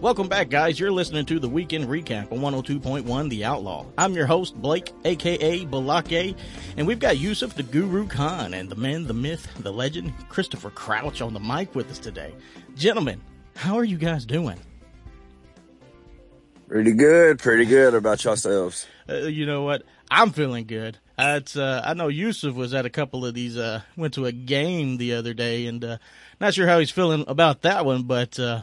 Welcome back, guys. You're listening to the weekend recap on 102.1 The Outlaw. I'm your host, Blake, aka Balake, and we've got Yusuf the Guru Khan and the man, the myth, the legend, Christopher Crouch on the mic with us today. Gentlemen, how are you guys doing? Pretty good, pretty good about yourselves. Uh, you know what? I'm feeling good. Uh, it's, uh, I know Yusuf was at a couple of these, uh, went to a game the other day, and uh, not sure how he's feeling about that one, but uh,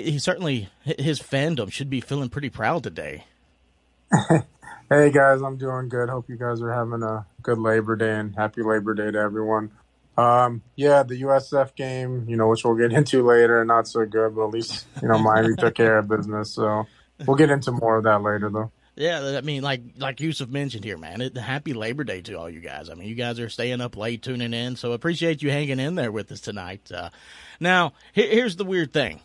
he, certainly his fandom should be feeling pretty proud today. hey guys, I'm doing good. Hope you guys are having a good Labor Day and happy Labor Day to everyone. Um, yeah, the USF game, you know, which we'll get into later, not so good, but at least you know Miami took care of business. So we'll get into more of that later, though. Yeah, I mean, like like Yusuf mentioned here, man. It, happy Labor Day to all you guys. I mean, you guys are staying up late tuning in, so appreciate you hanging in there with us tonight. Uh, now, here's the weird thing.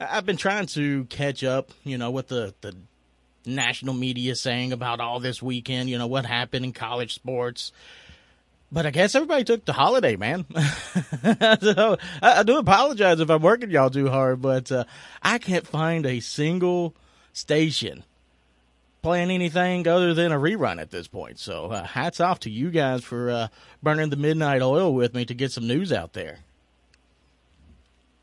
I've been trying to catch up, you know, with the, the national media saying about all this weekend, you know, what happened in college sports. But I guess everybody took the holiday, man. so I, I, do apologize if I'm working y'all too hard, but uh, I can't find a single station playing anything other than a rerun at this point. So uh, hats off to you guys for uh, burning the midnight oil with me to get some news out there.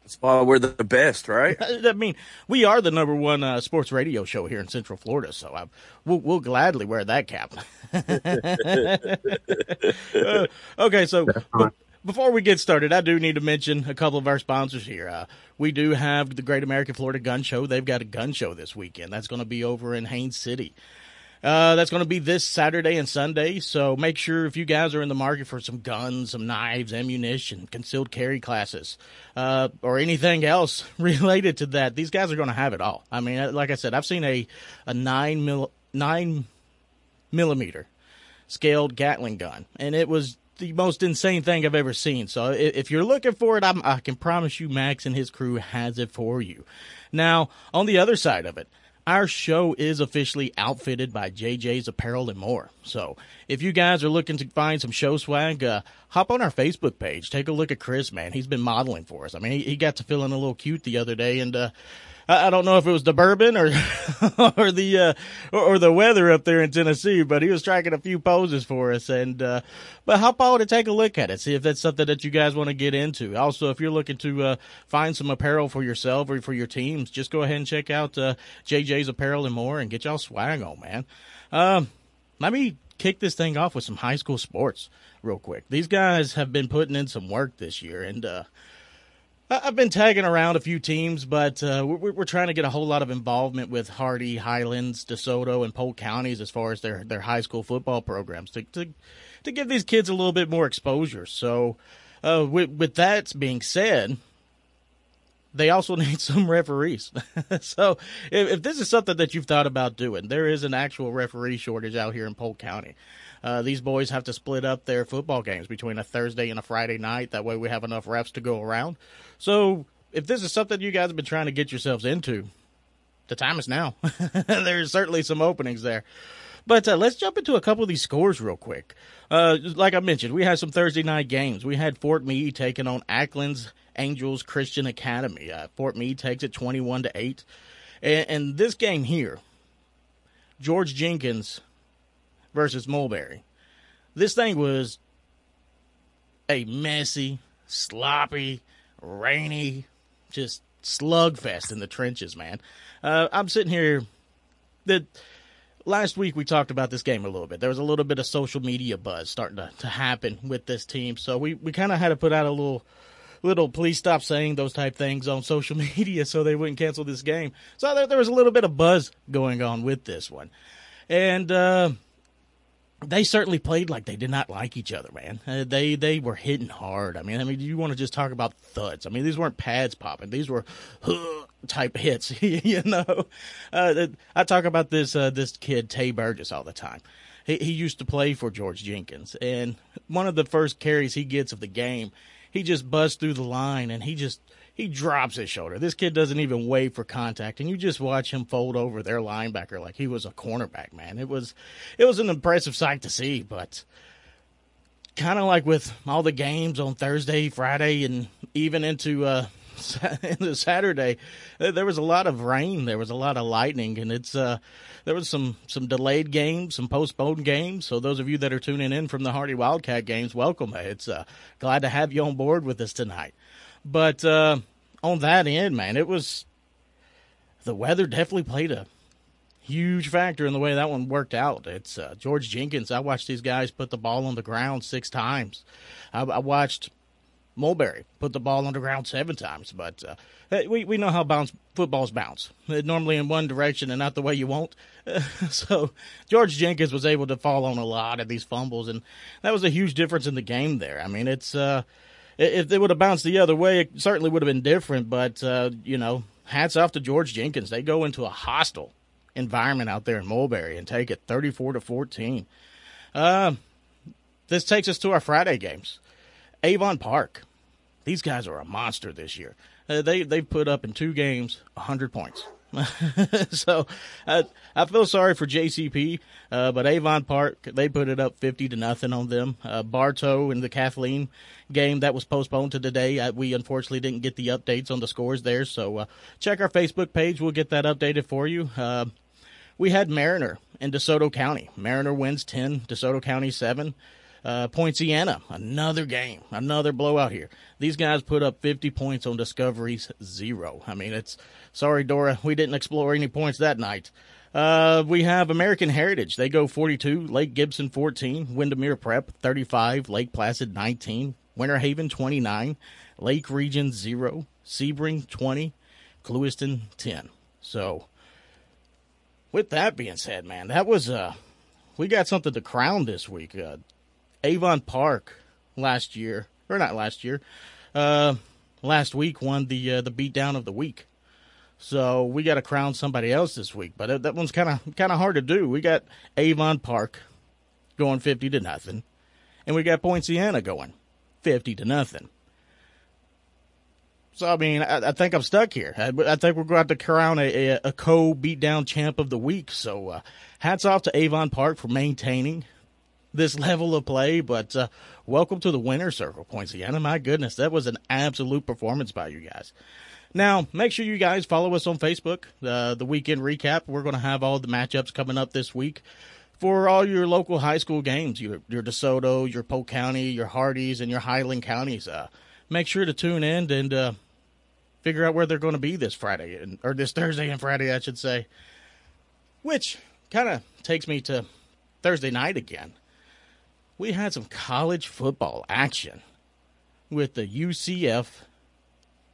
That's why we're the best, right? I mean, we are the number one uh, sports radio show here in Central Florida, so I, we'll, we'll, gladly wear that cap. uh, okay, so before we get started, I do need to mention a couple of our sponsors here. Uh, we do have the Great American Florida Gun Show. They've got a gun show this weekend. That's going to be over in Haines City. Uh, that's going to be this Saturday and Sunday. So make sure if you guys are in the market for some guns, some knives, ammunition, concealed carry classes, uh, or anything else related to that, these guys are going to have it all. I mean, uh, like I said, I've seen a, a nine mil, nine millimeter scaled Gatling gun, and it was the most insane thing I've ever seen. So if you're looking for it, I'm, I can promise you Max and his crew has it for you. Now, on the other side of it, our show is officially outfitted by JJ's Apparel and More. So if you guys are looking to find some show swag, uh, hop on our Facebook page. Take a look at Chris, man. He's been modeling for us. I mean, he, he got to feeling a little cute the other day, and uh, I, don't know if it was the bourbon or or the uh, or, the weather up there in Tennessee, but he was striking a few poses for us. And uh, but hop on and take a look at it, see if that's something that you guys want to get into. Also, if you're looking to uh, find some apparel for yourself or for your teams, just go ahead and check out uh, JJ's Apparel and More and get y'all swag on, man. Um, let me kick this thing off with some high school sports real quick. These guys have been putting in some work this year, and uh, I've been tagging around a few teams, but uh, we're, we're, trying to get a whole lot of involvement with Hardee, Highlands, DeSoto, and Polk counties as far as their, their high school football programs to, to, to give these kids a little bit more exposure. So, uh, with, with that being said, they also need some referees. so, if, if, this is something that you've thought about doing, there is an actual referee shortage out here in Polk County. Uh, these boys have to split up their football games between a Thursday and a Friday night. That way, we have enough reps to go around. So if this is something you guys have been trying to get yourselves into, the time is now. There's certainly some openings there. But uh, let's jump into a couple of these scores real quick. Uh, like I mentioned, we had some Thursday night games. We had Fort Meade taking on Ackland's Angels Christian Academy. Uh, Fort Meade takes it 21 to 8. And, and this game here, George Jenkins versus Mulberry. This thing was a messy, sloppy, rainy, just slugfest in the trenches, man. Uh, I'm sitting here. The last week we talked about this game a little bit. There was a little bit of social media buzz starting to, to happen with this team, so we, we kind of had to put out a little little please stop saying those type things on social media so they wouldn't cancel this game. So there, there was a little bit of buzz going on with this one, and. Uh, they certainly played like they did not like each other, man. Uh, they they were hitting hard. I mean, I mean, you want to just talk about thuds. I mean, these weren't pads popping; these were huh, type hits. you know, uh, I talk about this uh, this kid Tay Burgess all the time. He he used to play for George Jenkins, and one of the first carries he gets of the game, he just buzzed through the line, and he just he drops his shoulder. This kid doesn't even wait for contact, and you just watch him fold over their linebacker like he was a cornerback. Man, it was it was an impressive sight to see. But kind of like with all the games on Thursday, Friday, and even into uh, into Saturday, there was a lot of rain, there was a lot of lightning, and it's uh, there was some some delayed games, some postponed games. So those of you that are tuning in from the Hardee Wildcat games, welcome. It's uh, glad to have you on board with us tonight. But uh, on that end, man, it was the weather definitely played a huge factor in the way that one worked out. It's uh, George Jenkins. I watched these guys put the ball on the ground six times. I, I watched Mulberry put the ball on the ground seven times. But uh, we we know how bounce footballs bounce. normally in one direction and not the way you want. so George Jenkins was able to fall on a lot of these fumbles, and that was a huge difference in the game. There, I mean, it's uh, if they would have bounced the other way, it certainly would have been different. But uh, you know, hats off to George Jenkins. They go into a hostile environment out there in Mulberry and take it 34 to 14. Uh, this takes us to our Friday games. Avon Park. These guys are a monster this year. Uh, they they've put up in two games 100 points. so I, I feel sorry for JCP, uh, but Avon Park they put it up 50 to nothing on them. Uh, Bartow and the Kathleen game that was postponed to today. I, we unfortunately didn't get the updates on the scores there, so uh, check our Facebook page. We'll get that updated for you. Uh, we had Mariner in DeSoto County. Mariner wins 10, DeSoto County 7. Uh, Poinciana, another game, another blowout here. These guys put up 50 points on Discovery's zero. I mean, it's sorry, Dora, we didn't explore any points that night. Uh, we have American Heritage. They go 42, Lake Gibson 14, Windermere Prep 35, Lake Placid 19, Winter Haven 29, Lake Region 0, Sebring 20, Clewiston 10. So, with that being said, man, that was uh we got something to crown this week. Uh, Avon Park last year, or not last year, uh, last week won the uh, the beatdown of the week. So we got to crown somebody else this week, but that one's kind of kind of hard to do. We got Avon Park going fifty to nothing, and we got Poinciana going fifty to nothing. So I mean, I, I think I'm stuck here. I, I, think we're going to crown a, a, a co beatdown champ of the week. So uh, hats off to Avon Park for maintaining this level of play, but uh, welcome to the winner circle, Poinciana. My goodness, that was an absolute performance by you guys. Now, make sure you guys follow us on Facebook. Uh, the weekend recap. We're going to have all the matchups coming up this week for all your local high school games. Your your DeSoto, your Polk County, your Hardees, and your Highland counties. Uh, make sure to tune in and uh, figure out where they're going to be this Friday and, or this Thursday and Friday, I should say. Which kind of takes me to Thursday night again we had some college football action with the UCF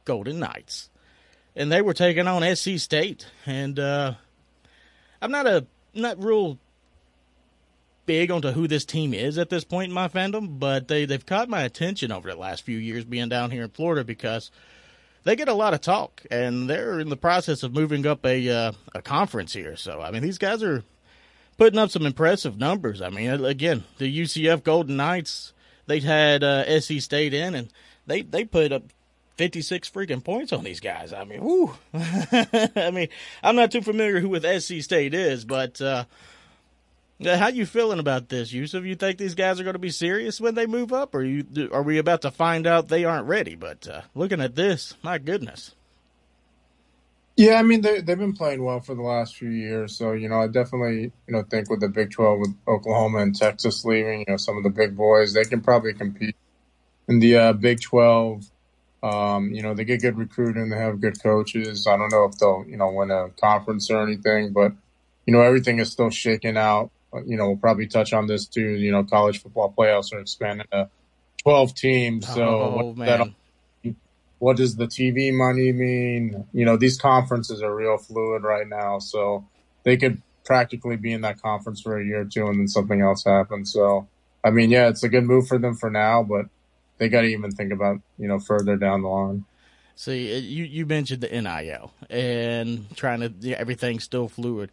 Golden Knights. And they were taking on SC State. And uh, I'm not a not real big onto who this team is at this point in my fandom, but they, they've caught my attention over the last few years being down here in Florida because they get a lot of talk and they're in the process of moving up a uh, a conference here. So I mean these guys are putting up some impressive numbers. I mean, again, the UCF Golden Knights, they had uh, SC State in, and they they put up 56 freaking points on these guys. I mean, whoo. I mean, I'm not too familiar who with SC State is, but uh, how you feeling about this, Yusuf? You think these guys are going to be serious when they move up, or you are we about to find out they aren't ready? But uh, looking at this, my goodness. Yeah, I mean they they've been playing well for the last few years, so you know I definitely you know think with the Big Twelve with Oklahoma and Texas leaving, you know some of the big boys they can probably compete in the uh, Big Twelve. Um, you know they get good recruiting, they have good coaches. I don't know if they'll you know win a conference or anything, but you know everything is still shaking out. You know we'll probably touch on this too. You know college football playoffs are expanding to twelve teams, so oh, man what does the TV money mean? You know, these conferences are real fluid right now, so they could practically be in that conference for a year or two and then something else happens. So, I mean, yeah, it's a good move for them for now, but they got to even think about, you know, further down the line. See, you, you mentioned the NIL and trying to, yeah, everything's still fluid.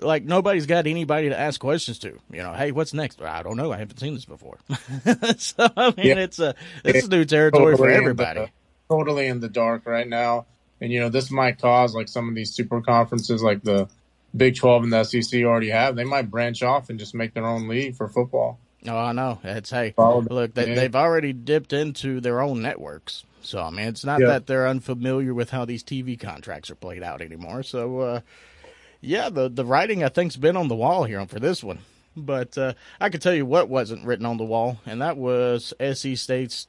Like, nobody's got anybody to ask questions to. You know, hey, what's next? I don't know. I haven't seen this before. so, I mean, yeah. it's a, it's new territory totally for everybody totally in the dark right now. And, you know, this might cause like some of these super conferences like the Big 12 and the SEC already have. They might branch off and just make their own league for football. Oh, I know. It's hey, look, they, have already dipped into their own networks. So I mean, it's not yeah. that they're unfamiliar with how these TV contracts are played out anymore. So uh, yeah, the the writing I think's been on the wall here for this one. But uh, I can tell you what wasn't written on the wall, and that was SC State's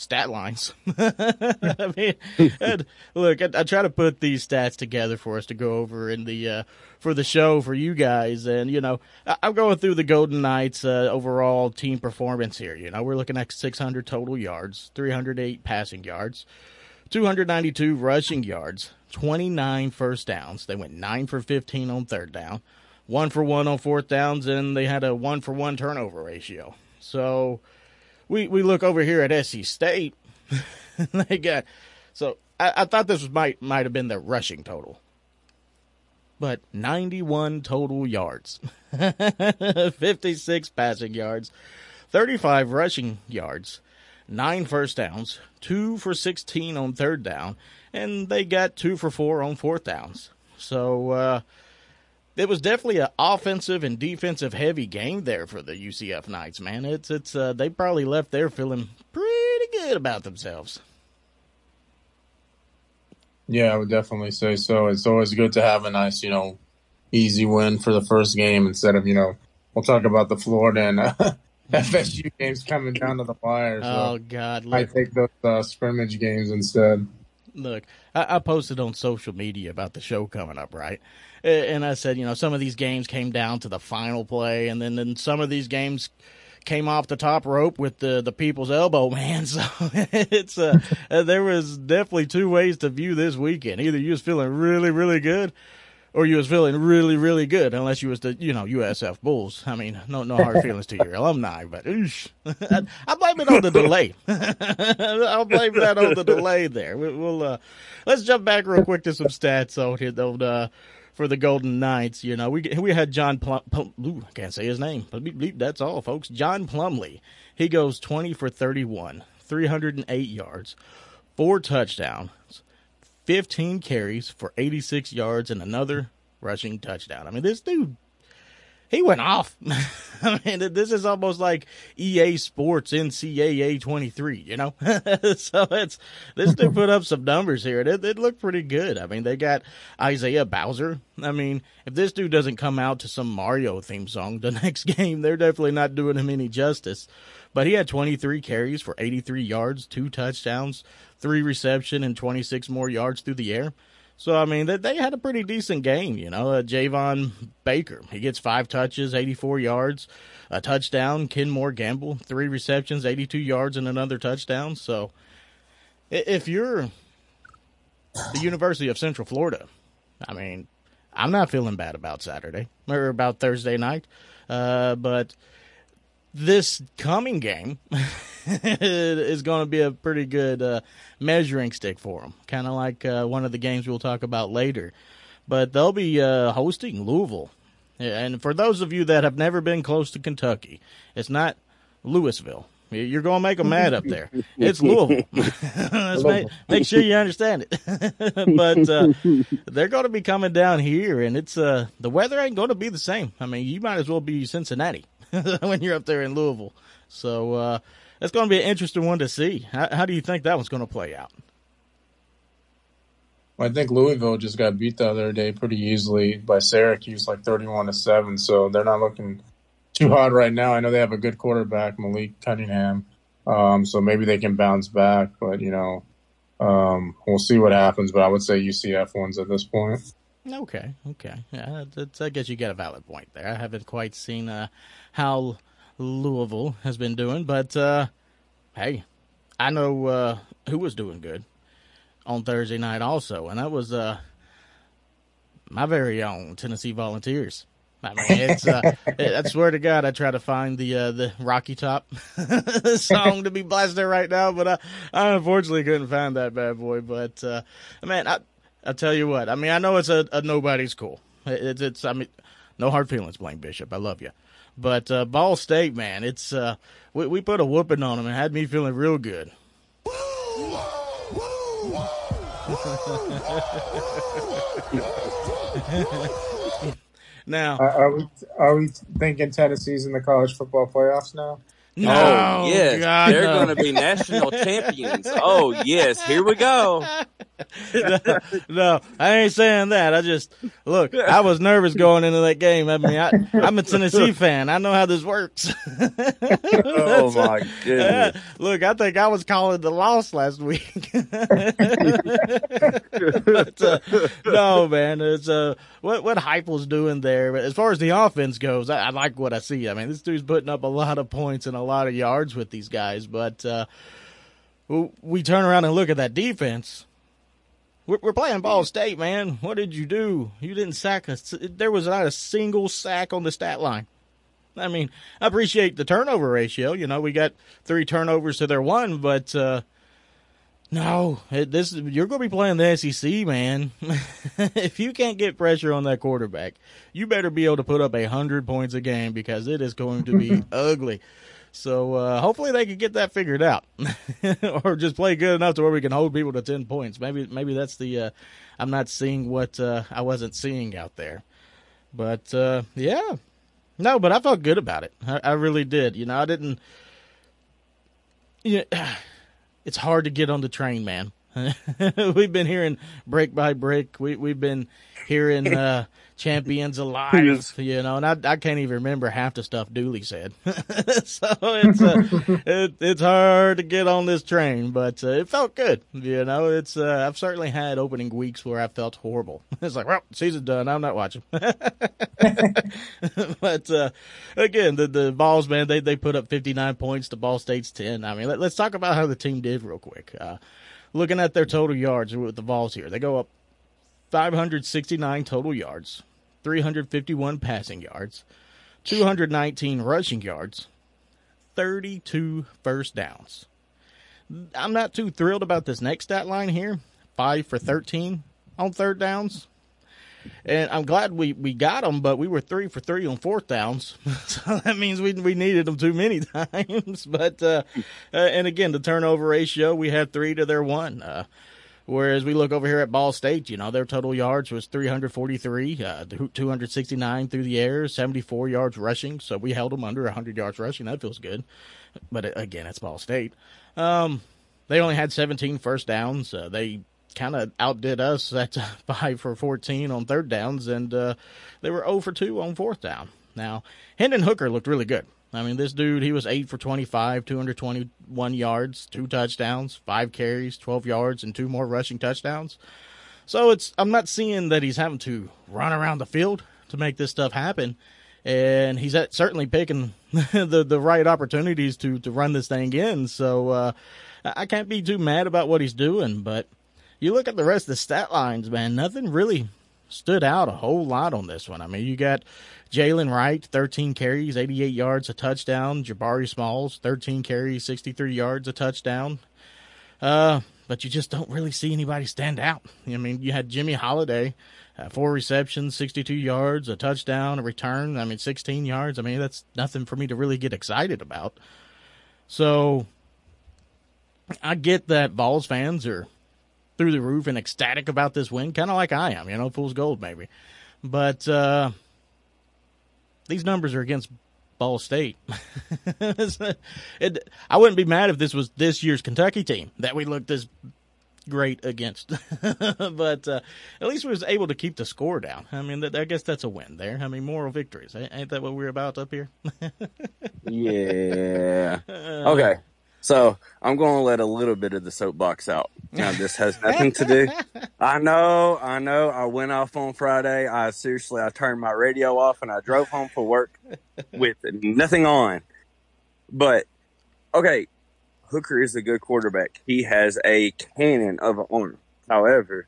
stat lines. I mean, and look, I, I, try to put these stats together for us to go over in the uh, for the show for you guys, and you know, I, am going through the Golden Knights' uh, overall team performance here. You know, we're looking at 600 total yards, 308 passing yards, 292 rushing yards, 29 first downs. They went nine for 15 on third down, one for one on fourth downs, and they had a one for one turnover ratio. So we we look over here at SC State. they got so I, I thought this was might might have been their rushing total, but ninety one total yards, fifty six passing yards, thirty five rushing yards, nine first downs, two for sixteen on third down, and they got two for four on fourth downs. So. Uh, it was definitely an offensive and defensive heavy game there for the UCF Knights, man. It's it's uh, they probably left there feeling pretty good about themselves. Yeah, I would definitely say so. It's always good to have a nice, you know, easy win for the first game instead of, you know, we'll talk about the Florida and uh, FSU games coming down to the wire. So oh God! Look. I take those uh, scrimmage games instead. Look, I, I posted on social media about the show coming up, right? And I said, you know, some of these games came down to the final play, and then, then some of these games came off the top rope with the the people's elbow, man. So it's uh, there was definitely two ways to view this weekend. Either you was feeling really really good, or you was feeling really really good. Unless you was the you know USF Bulls. I mean, no no hard feelings to your alumni, but oosh, I, I, blame it on the delay. I'll blame that on the delay there. We, will uh, let's jump back real quick to some stats out here. Though. Uh, for the Golden Knights. You know, we we had John Plum, Plum ooh, I can't say his name, but that's all, folks. John Plumlee. He goes 20 for 31, 308 yards, four touchdowns, 15 carries for 86 yards, and another rushing touchdown. I mean, this dude he went off. I mean, this is almost like EA Sports NCAA 23, you know? so it's, this dude put up some numbers here. It, it looked pretty good. I mean, they got Isaiah Bowser. I mean, if this dude doesn't come out to some Mario theme song the next game, they're definitely not doing him any justice. But he had 23 carries for 83 yards, two touchdowns, three reception, and 26 more yards through the air. So I mean, they, they had a pretty decent game. You know, uh, Javon Baker he gets five touches, eighty four yards, a touchdown. Kemore Gamble three receptions, eighty two yards, and another touchdown. So if you're the University of Central Florida, I mean, I'm not feeling bad about Saturday or about Thursday night, uh, but this coming game is going to be a pretty good uh, measuring stick for them, kind of like uh, one of the games we'll talk about later. But they'll be uh, hosting Louisville. And for those of you that have never been close to Kentucky, it's not Louisville. You're going to make them mad up there. It's Louisville. Make, make, sure you understand it. but uh, they're going to be coming down here, and it's uh, the weather ain't going to be the same. I mean, you might as well be Cincinnati when you're up there in Louisville. So uh, going to be an interesting one to see. How, how do you think that one's going to play out? Well, I think Louisville just got beat the other day pretty easily by Syracuse, like thirty-one to seven. So they're not looking too hot right now. I know they have a good quarterback, Malik Cunningham. Um, so maybe they can bounce back, but you know, um, we'll see what happens. But I would say UCF wins at this point. Okay, okay, yeah, I guess you get a valid point there. I haven't quite seen uh, how Louisville has been doing, but uh, hey, I know uh, who was doing good on Thursday night also, and that was uh, my very own Tennessee Volunteers. I mean, it's uh, I swear to God, I try to find the uh, the Rocky Top song to be blasted right now, but I, I unfortunately couldn't find that bad boy. But uh, man, I I tell you what, I mean, I know it's a, a nobody's cool. It's it's I mean, no hard feelings, Blaine Bishop. I love you, but uh, Ball State, man, it's uh, we we put a whooping on them and had me feeling real good. Now, Uh, are we are we thinking Tennessee's in the college football playoffs now? No, oh yes, God, they're no. going to be national champions. Oh yes, here we go. no, no, I ain't saying that. I just look. I was nervous going into that game. I mean, I, I'm a Tennessee fan. I know how this works. Oh my Yeah, goodness. look, I think I was calling the loss last week. but, uh, no, man, it's uh, what what Heupel's doing there. But as far as the offense goes, I, I like what I see. I mean, this dude's putting up a lot of points and a lot of yards with these guys. But uh, we turn around and look at that defense. We're, we're playing Ball State, man. What did you do? You didn't sack us. There was not a single sack on the stat line. I mean, I appreciate the turnover ratio. You know, we got three turnovers to their one, but uh, no, it, this you're going to be playing the SEC, man. if you can't get pressure on that quarterback, you better be able to put up a hundred points a game because it is going to be ugly. So uh, hopefully they can get that figured out, or just play good enough to where we can hold people to ten points. Maybe maybe that's the uh, I'm not seeing what uh, I wasn't seeing out there. But uh, yeah, no, but I felt good about it. I, I really did. You know, I didn't. Yeah, it's hard to get on the train, man. we've been hearing break by break. We we've been hearing uh, champions alive, Yes. you know, and I I can't even remember half the stuff Dooley said. so it's uh, it, it's hard to get on this train, but uh, it felt good. You know, it's uh, I've certainly had opening weeks where I felt horrible. It's like, well, season's done. I'm not watching. but uh, again, the the Vols, man, they they put up 59 points to Ball State's 10. I mean, let, us talk about how the team did real quick. Uh, looking at their total yards with the Vols here, they go up 569 total yards, 351 passing yards, 219 rushing yards, 32 first downs. I'm not too thrilled about this next stat line here. Five for 13 on third downs. And I'm glad we, we got them, but we were three for three on fourth downs. so that means we we needed them too many times. But uh, uh, and again, the turnover ratio we had three to their one. Uh, whereas we look over here at Ball State, you know their total yards was 343, uh, 269 through the air, 74 yards rushing. So we held them under 100 yards rushing. That feels good. But uh, again, it's Ball State. Um, they only had 17 first downs. Uh, they kind of outdid us at five for 14 on third downs, and uh, they were 0 for 2 on fourth down. Now, Hendon Hooker looked really good. I mean, this dude, he was 8 for 25, 221 yards, two touchdowns, five carries, 12 yards, and two more rushing touchdowns. So it's I'm not seeing that he's having to run around the field to make this stuff happen. And he's at, certainly picking the the right opportunities to to run this thing in. So uh, I can't be too mad about what he's doing, but you look at the rest of the stat lines, man, nothing really stood out a whole lot on this one. I mean, you got Jaylen Wright, 13 carries, 88 yards, a touchdown. Jabari Smalls, 13 carries, 63 yards, a touchdown. Uh, but you just don't really see anybody stand out. I mean, you had Jimmy Holiday, uh, four receptions, 62 yards, a touchdown, a return. I mean, 16 yards. I mean, that's nothing for me to really get excited about. So I get that Vols fans are through the roof and ecstatic about this win, kind of like I am, you know, fool's gold maybe. But uh, these numbers are against Ball State. it, I wouldn't be mad if this was this year's Kentucky team that we looked this great against. but uh, at least we was able to keep the score down. I mean, that, I guess that's a win there. I mean, moral victories. Ain't ain't that what we're about up here? Yeah. Okay. So I'm going to let a little bit of the soapbox out. Now, this has nothing to do. I know, I know. I went off on Friday. I seriously, I turned my radio off and I drove home for work with nothing on. But okay, Hooker is a good quarterback. He has a cannon of an arm. However,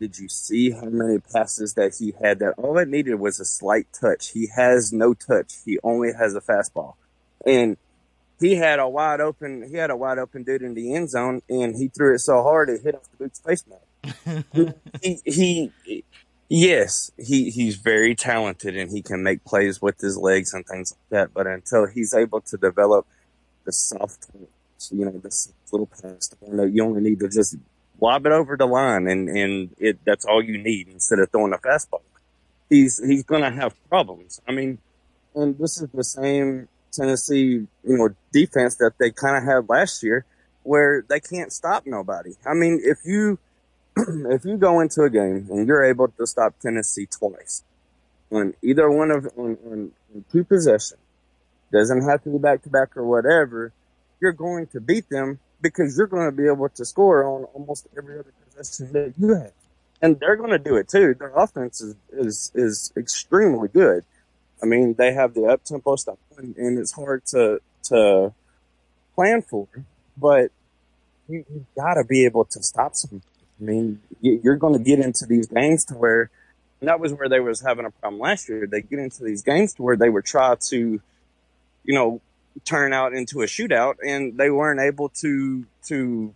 did you see how many passes that he had? That all it needed was a slight touch. He has no touch. He only has a fastball, and he had a wide open. He had a wide open dude in the end zone, and he threw it so hard it hit off the dude's face mask. he, he, yes, he he's very talented and he can make plays with his legs and things like that. But until he's able to develop the soft, you know, this little pass, you know, you only need to just lob it over the line, and and it that's all you need instead of throwing a fastball. he's he's going to have problems. I mean, and this is the same Tennessee, you know, defense that they kind of had last year, where they can't stop nobody. I mean, if you if you go into a game and you're able to stop Tennessee twice on either one of on, on, on two possessions, doesn't have to be back to back or whatever, you're going to beat them because you're going to be able to score on almost every other possession that you have. And they're going to do it too. Their offense is, is, is extremely good. I mean, they have the up tempo stuff and, and, it's hard to, to plan for, but you, you gotta be able to stop some. I mean, you're going to get into these games to where, and that was where they was having a problem last year. They get into these games to where they would try to, you know, turn out into a shootout, and they weren't able to to.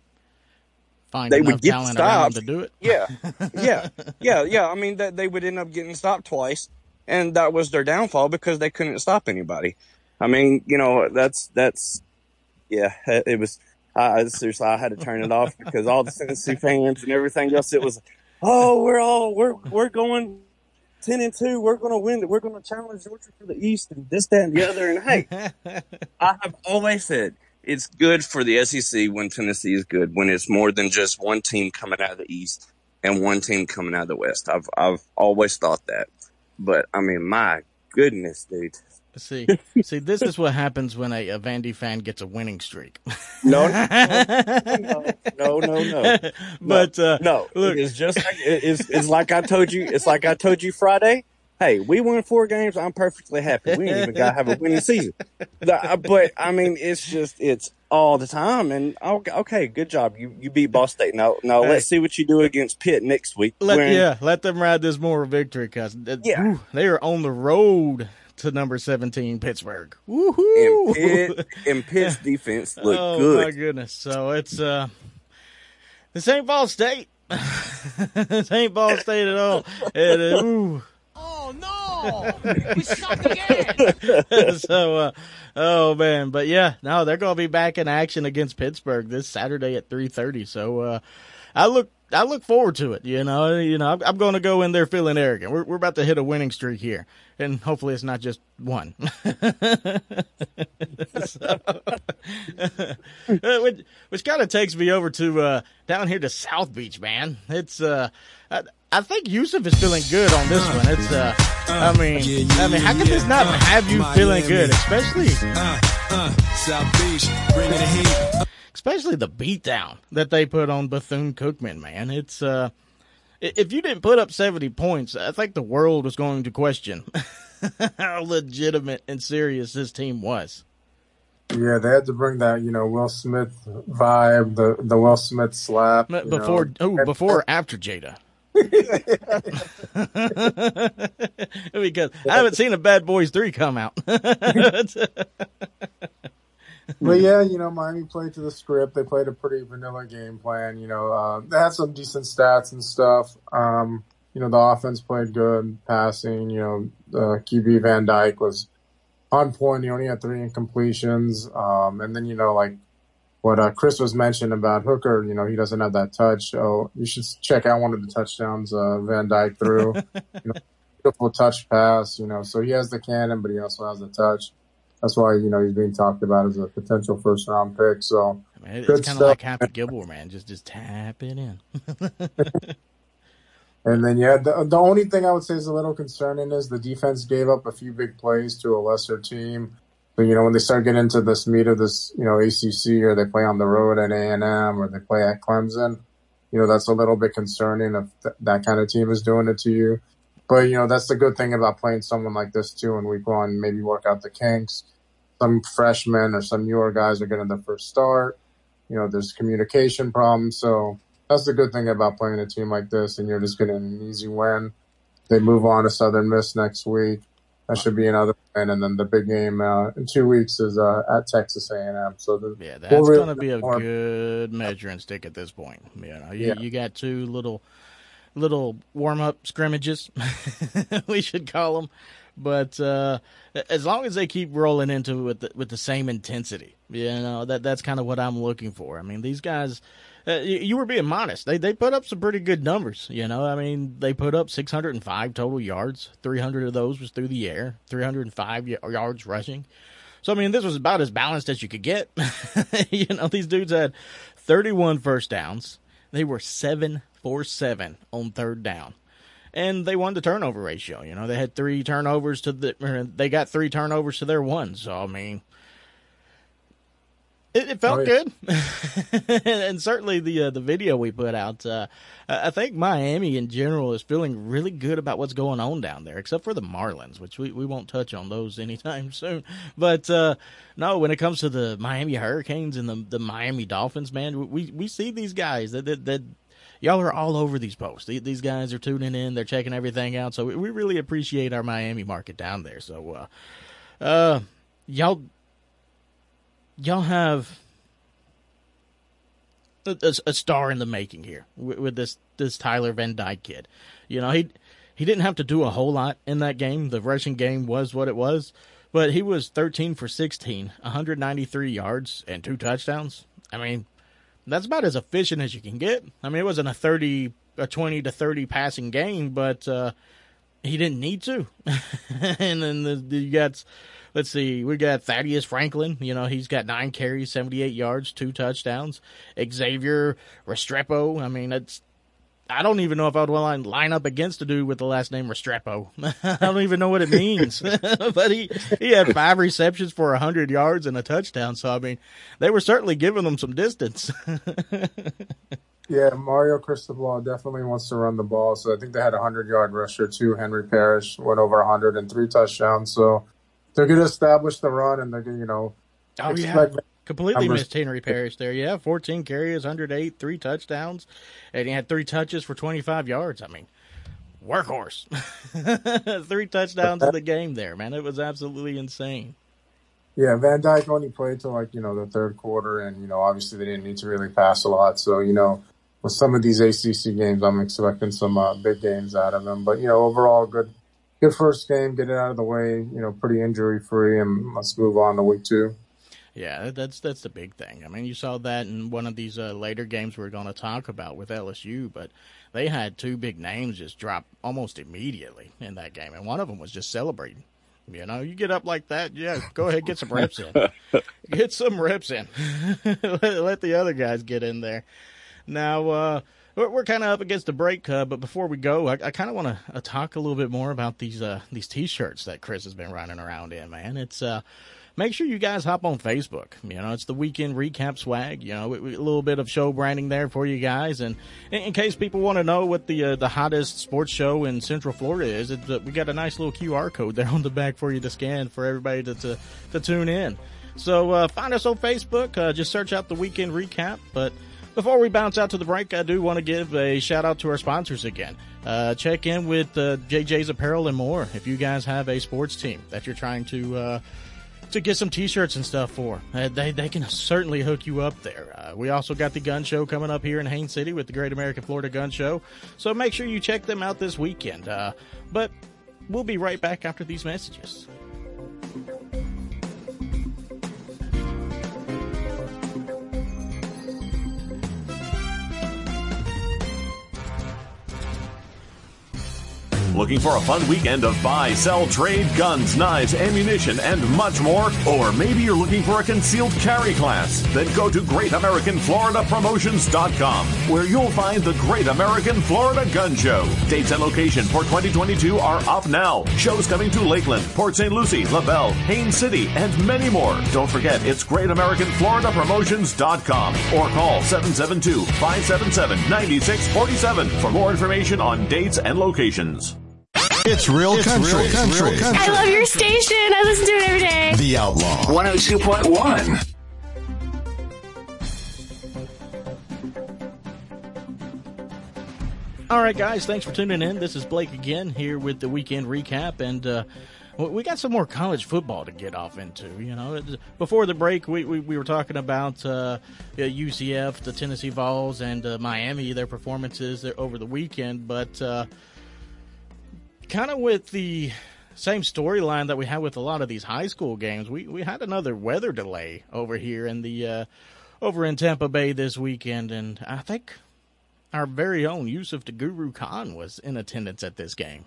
Find they would get stopped to do it. Yeah, yeah, yeah, yeah. I mean, that they would end up getting stopped twice, and that was their downfall because they couldn't stop anybody. I mean, you know, that's that's yeah, it was. I seriously, I had to turn it off because all the Tennessee fans and everything else, it was, oh, we're all we're we're going ten and two, we're going to win. We're going to challenge Georgia for the East and this, that, and the other. And hey, I have always said it's good for the SEC when Tennessee is good, when it's more than just one team coming out of the East and one team coming out of the West. I've I've always thought that, but I mean, my goodness, dude. See, see, this is what happens when a, a Vandy fan gets a winning streak. no, no, no, no, no. But uh, no, look, it's just like, it's it's like I told you. It's like I told you Friday. Hey, we won four games. I'm perfectly happy. We ain't even got to have a winning season. Uh, but I mean, it's just it's all the time. And okay, good job. You you beat Ball State. Now now hey. let's see what you do against Pitt next week. Let, when, yeah, let them ride this moral victory because yeah. they are on the road to number 17 Pittsburgh. Woohoo! And, Pitt, and Pitt's defense looked oh, good. Oh my goodness. So it's uh this ain't Ball State. this ain't Ball State at all. And, uh, We suck again. so, uh, oh man, but yeah, no, they're gonna be back in action against Pittsburgh this Saturday at three thirty. So, uh, I look I look forward to it. You know, you know, I'm, I'm going to go in there feeling arrogant. We're we're about to hit a winning streak here, and hopefully it's not just one. so, which, which kind of takes me over to uh, down here to South Beach, man. It's uh, I, I think Yusuf is feeling good on this one. It's uh, I mean, I mean, how could this not have you feeling good, especially? South Beach, bringing the heat especially the beatdown that they put on Bethune Cookman. Man, it's uh, if you didn't put up seventy points, I think the world was going to question how legitimate and serious this team was. Yeah, they had to bring that, you know, Will Smith vibe, the the Will Smith slap before. Oh, before or after Jada. because I haven't seen a Bad Boys Three come out but yeah, you know, Miami played to the script. They played a pretty vanilla game plan. You know, uh, they had some decent stats and stuff. Um, you know, the offense played good, passing. You know, the QB Van Dyke was on point. He only had three incompletions. Um, and then you know, like what uh, Chris was mentioning about Hooker. You know, he doesn't have that touch. So you should check out one of the touchdowns uh, Van Dyke threw. you know, beautiful touch pass. You know, so he has the cannon, but he also has the touch that's why you know he's being talked about as a potential first round pick. So I mean, it's kind of like Happy Gilmore, man. Just just tap it in. and then yeah, the the only thing I would say is a little concerning is the defense gave up a few big plays to a lesser team. So you know when they start getting into this meat of this you know ACC or they play on the road at A and M or they play at Clemson, you know that's a little bit concerning if th- that kind of team is doing it to you. But you know that's the good thing about playing someone like this too in week one. Maybe work out the kinks. Some freshmen or some newer guys are getting their first start. You know, there's communication problems. So that's the good thing about playing a team like this, and you're just getting an easy win. They move on to Southern Miss next week. That should be another win, and then the big game uh, in two weeks is uh, at Texas A&M. So the, yeah, that's we'll going to be a more. good measuring stick at this point. You know, you, yeah. you got two little little warm up scrimmages, we should call them. but uh, as long as they keep rolling into it with the, with the same intensity, you know that that's kind of what I'm looking for. I mean, these guys. Uh, you, you were being modest. They they put up some pretty good numbers. You know, I mean, they put up 605 total yards. 300 of those was through the air. 305 y- yards rushing. So I mean, this was about as balanced as you could get. you know, these dudes had 31 first downs. They were seven for seven on third down, and they won the turnover ratio. You know, they had three turnovers to the. They got three turnovers to their one. So I mean, it, it felt Oh, good, and certainly the uh, the video we put out. Uh, I think Miami in general is feeling really good about what's going on down there, except for the Marlins, which we, we won't touch on those anytime soon. But uh, no, when it comes to the Miami Hurricanes and the the Miami Dolphins, man, we we see these guys that that. that Y'all are all over these posts. These guys are tuning in. They're checking everything out. So we- we really appreciate our Miami market down there. So, uh, uh, y'all y'all have a, a, star in the making here with, with this this Tyler Van Dyke kid. You know, he he didn't have to do a whole lot in that game. The rushing game was what it was, but he was 13 for 16, 193 yards and two touchdowns. I mean, that's about as efficient as you can get. I mean, it wasn't a 30 a 20 to 30 passing game, but uh he didn't need to. and then the, the, you got, let's see, we got Thaddius Franklin. You know, he's got nine carries, 78 yards, two touchdowns. Xavier Restrepo. I mean, it's, I don't even know if I would to line up against a dude with the last name Restrepo. I don't even know what it means. but he, he had five receptions for 100 yards and a touchdown. So, I mean, they were certainly giving them some distance. Yeah, Mario Cristobal definitely wants to run the ball. So I think they had a hundred yard rusher too. Henry Parrish went over hundred and three touchdowns. So they're going to establish the run, and they're going to, you know, Oh, yeah. expect Completely numbers. missed Henry Parrish there. Yeah, 14 carries, 108, three touchdowns, and he had three touches for 25 yards. I mean, workhorse. three touchdowns in the game there, man. It was absolutely insane. Yeah, Van Dyke only played till like you know the third quarter, and you know obviously they didn't need to really pass a lot. So you know with some of these ACC games, I'm expecting some uh, big games out of him. But you know overall, good good first game, get it out of the way. You know, pretty injury free, and let's move on to week two. Yeah, that's that's the big thing. I mean, you saw that in one of these uh, later games we're going to talk about with LSU, but they had two big names just drop almost immediately in that game, and one of them was just celebrating. You know, you get up like that, yeah, go ahead, get some reps in. Get some reps in. let, let the other guys get in there. Now, uh, we're, we're kind of up against the break, uh, but before we go, I, I kind of want to uh, talk a little bit more about these uh, these T-shirts that Chris has been running around in. Man, it's uh, make sure you guys hop on Facebook. You know, it's the weekend recap swag. You know, a little bit of show branding there for you guys, and in, case people want to know what the uh, the hottest sports show in Central Florida is, it, we got a nice little QR code there on the back for you to scan for everybody to to, to tune in. So uh, find us on Facebook. Uh, just search out the weekend recap, but. Before we bounce out to the break, I do want to give a shout out to our sponsors again. Uh, check in with uh, JJ's Apparel and more if you guys have a sports team that you're trying to uh, to get some t-shirts and stuff for. Uh, they they can certainly hook you up there. Uh, we also got the gun show coming up here in Haines City with the Great American Florida Gun Show, so make sure you check them out this weekend. Uh, but we'll be right back after these messages. Looking for a fun weekend of buy, sell, trade, guns, knives, ammunition, and much more? Or maybe you're looking for a concealed carry class? Then go to GreatAmericanFloridaPromotions.com, where you'll find the Great American Florida Gun Show. Dates and location for 2022 are up now. Shows coming to Lakeland, Port St. Lucie, LaBelle, Haines City, and many more. Don't forget, it's GreatAmericanFloridaPromotions.com or call 772-577-9647 for more information on dates and locations. It's real country. country. I love your station. I listen to it every day. The Outlaw. 102.1. All right, guys, thanks for tuning in. This is Blake again here with the weekend recap, and uh, we got some more college football to get off into. You know, before the break, we, we, we were talking about uh, uh, UCF, the Tennessee Vols, and uh, Miami, their performances over the weekend, but uh, kind of with the same storyline that we had with a lot of these high school games. We we had another weather delay over here in the uh, over in Tampa Bay this weekend, and I think our very own Yusuf Guru Khan was in attendance at this game.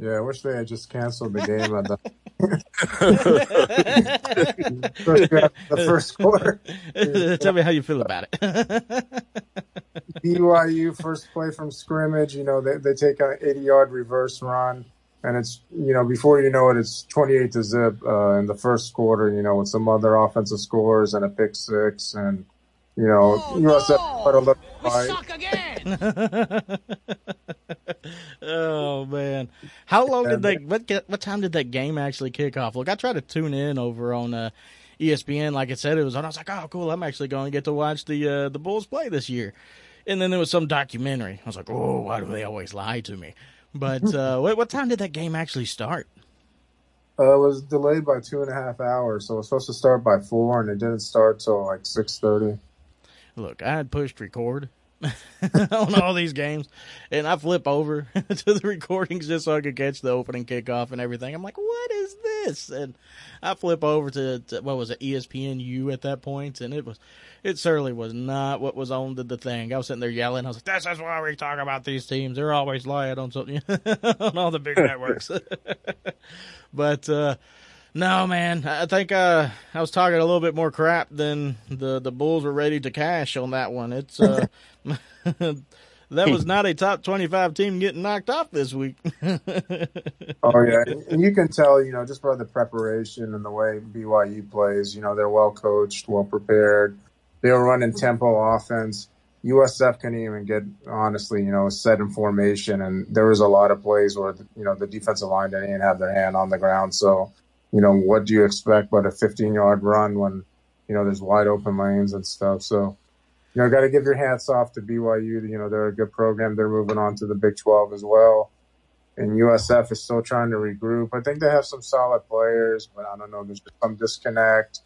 Yeah, I wish they had just canceled the game at the, the first quarter. Tell me how you feel about it. BYU first play from scrimmage. You know, they they take an 80 yard reverse run, and it's you know before you know it, it's 28 to zip uh, in the first quarter. You know, with some other offensive scores and a pick six, and you know Oh, USF no. put a little We fight. suck again. oh man, how long did they? What what time did that game actually kick off? Look, I tried to tune in over on uh, ESPN, like I said it was on. I was like, oh cool, I'm actually going to get to watch the uh, the Bulls play this year. And then there was some documentary. I was like, oh, why do they always lie to me? But uh, what, what time did that game actually start? Uh, it was delayed by two and a half hours, so it was supposed to start by four, and it didn't start till like 6:30. Look, I had pushed record on all these games, and I flip over to the recordings just so I could catch the opening kickoff and everything. I'm like, what is this? And I flip over to, to what was it, ESPNU at that point, and it was, it certainly was not what was on the, the thing. I was sitting there yelling. I was like, this is why we talk about these teams. They're always lying on something on all the big networks. but uh, no, man, I think uh, I was talking a little bit more crap than the the Bulls were ready to cash on that one. It's uh, that was not a top twenty five team getting knocked off this week. Oh yeah, and you can tell, you know, just by the preparation and the way BYU plays. You know, they're well coached, well prepared. They were running tempo offense. USF couldn't even get honestly, you know, set in formation, and there was a lot of plays where you know the defensive line didn't even have their hand on the ground. So, you know, what do you expect but a 15 yard run when you know there's wide open lanes and stuff? So, you know, got to give your hats off to BYU. You know, they're a good program. They're moving on to the Big 12 as well and USF is still trying to regroup. I think they have some solid players, but I don't know. There's some disconnect.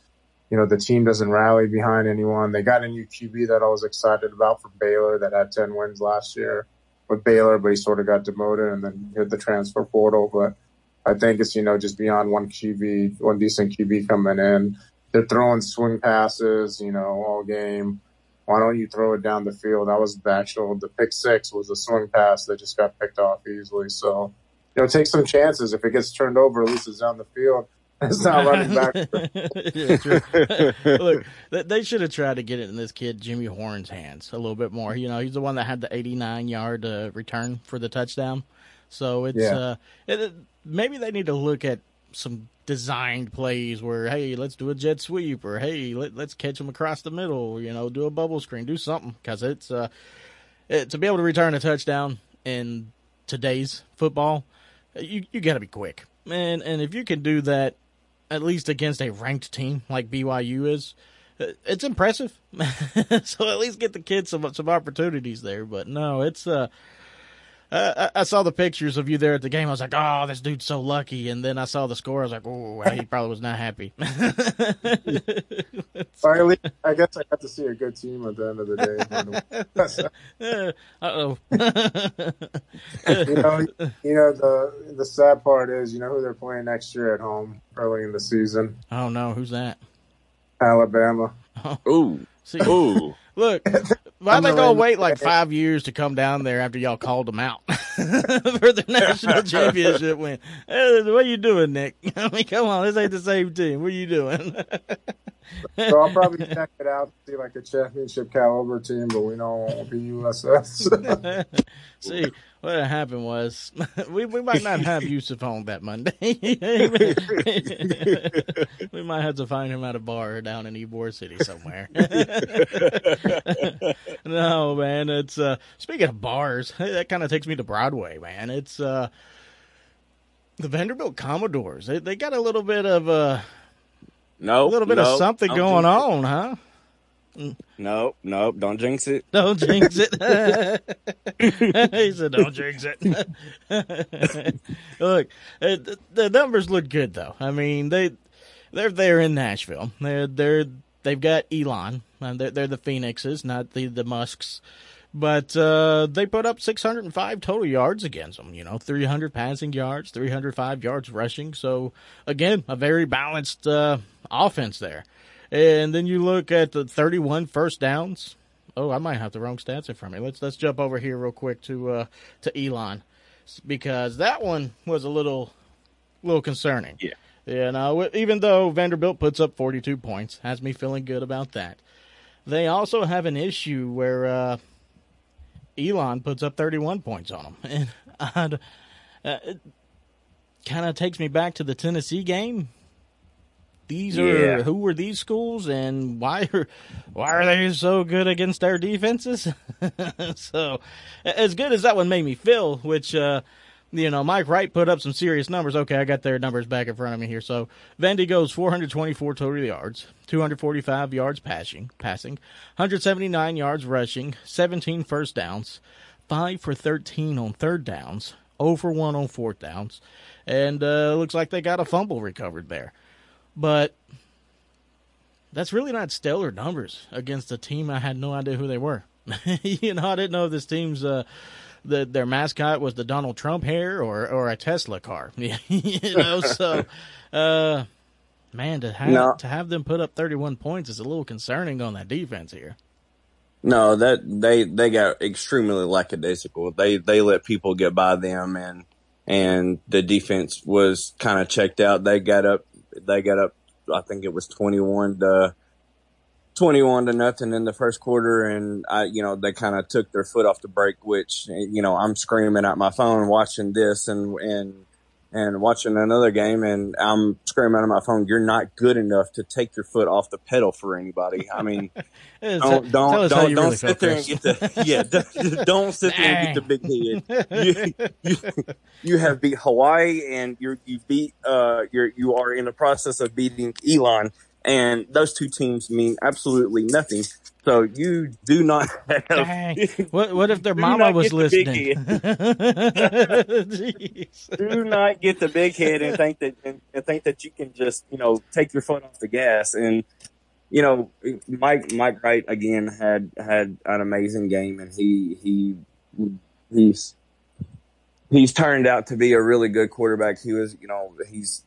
You know, the team doesn't rally behind anyone. They got a new QB that I was excited about for Baylor that had 10 wins last year with Baylor, but he sort of got demoted and then hit the transfer portal. But I think it's, you know, just beyond one QB, one decent QB coming in. They're throwing swing passes, you know, all game. Why don't you throw it down the field? That was the actual, the pick six was a swing pass that just got picked off easily. So, you know, take some chances. If it gets turned over, at least it's down the field. It's not running back. Yeah. Look, they- they should have tried to get it in this kid Jimmy Horn's hands a little bit more. You know, he's the one that had the 89 yard uh, return for the touchdown. So it's Yeah. uh, it, maybe they need to look at some designed plays where hey, let's do a jet sweep or hey, let, let's catch them across the middle. You know, do a bubble screen, do something because it's uh, it, to be able to return a touchdown in today's football, you you got to be quick, man. And if you can do that, at least against a ranked team like BYU is, uh, it's impressive. so at least get the kids some some opportunities there. But no, it's uh. Uh, I I saw the pictures of you there at the game. I was like, "Oh, this dude's so lucky." And then I saw the score. I was like, "Oh, he probably was not happy." Finally, I guess I got to see a good team at the end of the day. uh oh. you know, you know the the sad part is, you know who they're playing next year at home early in the season. oh no, who's that? Alabama. Ooh, See, ooh. Look, why they gonna wait like five years to come down there after y'all called them out for the national championship win? Hey, what are you doing, Nick? I mean, come on, this ain't the same team. What are you doing? So I'll probably check it out, to see like a championship caliber team, but we won't be USF. See, what happened was we we might not have Yusuf on that Monday. we might have to find him at a bar down in Ybor City somewhere. no, man, it's uh speaking of bars, that kind of takes me to Broadway, man. It's uh the Vanderbilt Commodores. They they got a little bit of uh, No, a little bit no, of something going on, huh? It. No, no, don't jinx it. Don't jinx it. he said, "Don't jinx it." look, uh, the, the numbers look good though. I mean, they they're there in Nashville. They're they're they've got Elon. They're they're the Phoenixes, not the the Musks. But uh, they put up 605 total yards against them. You know, 300 passing yards, 305 yards rushing. So again, a very balanced uh, offense there. And then you look at the 31 first downs. Oh, I might have the wrong stats in front of me. Let's let's jump over here real quick to uh, to Elon because that one was a little little concerning. Yeah. You know, even though Vanderbilt puts up 42 points, has me feeling good about that. They also have an issue where uh, Elon puts up 31 points on them, and uh, it kind of takes me back to the Tennessee game. These are who were these schools, and why are why are they so good against our defenses? so, as good as that one made me feel, which uh, you know, Mike Wright put up some serious numbers. Okay, I got their numbers back in front of me here. So Vandy goes 424 total yards, 245 yards passing, passing, 179 yards rushing, 17 first downs, five for 13 on third downs, over one on fourth downs, and uh, looks like they got a fumble recovered there. But that's really not stellar numbers against a team I had no idea who they were. you know, I didn't know if this team's uh, the their mascot was the Donald Trump hair or or a Tesla car. you know, so uh, man, to have No. to have them put up thirty one points is a little concerning on that defense here. No, that they they got extremely lackadaisical. They they let people get by them, and and the defense was kind of checked out. They got up. They got up. I think it was twenty one to twenty one to nothing in the first quarter, and I you know they kind of took their foot off the brake. Which you know I'm screaming at my phone watching this and and and watching another game, and I'm screaming at my phone. You're not good enough to take your foot off the pedal for anybody. I mean don't don't tell us how don't, don't sit there and get the yeah don't, don't sit there and get the big head. You, you, you have beat Hawaii and you're you beat uh you're you are in the process of beating Elon and those two teams mean absolutely nothing. So you do not have Dang. What what if their Do mama not was get the big listening? Do not get the big head and think that and, and think that you can just you know take your foot off the gas and you know Mike Mike Wright again had had an amazing game and he he he's he's turned out to be a really good quarterback. He was you know he's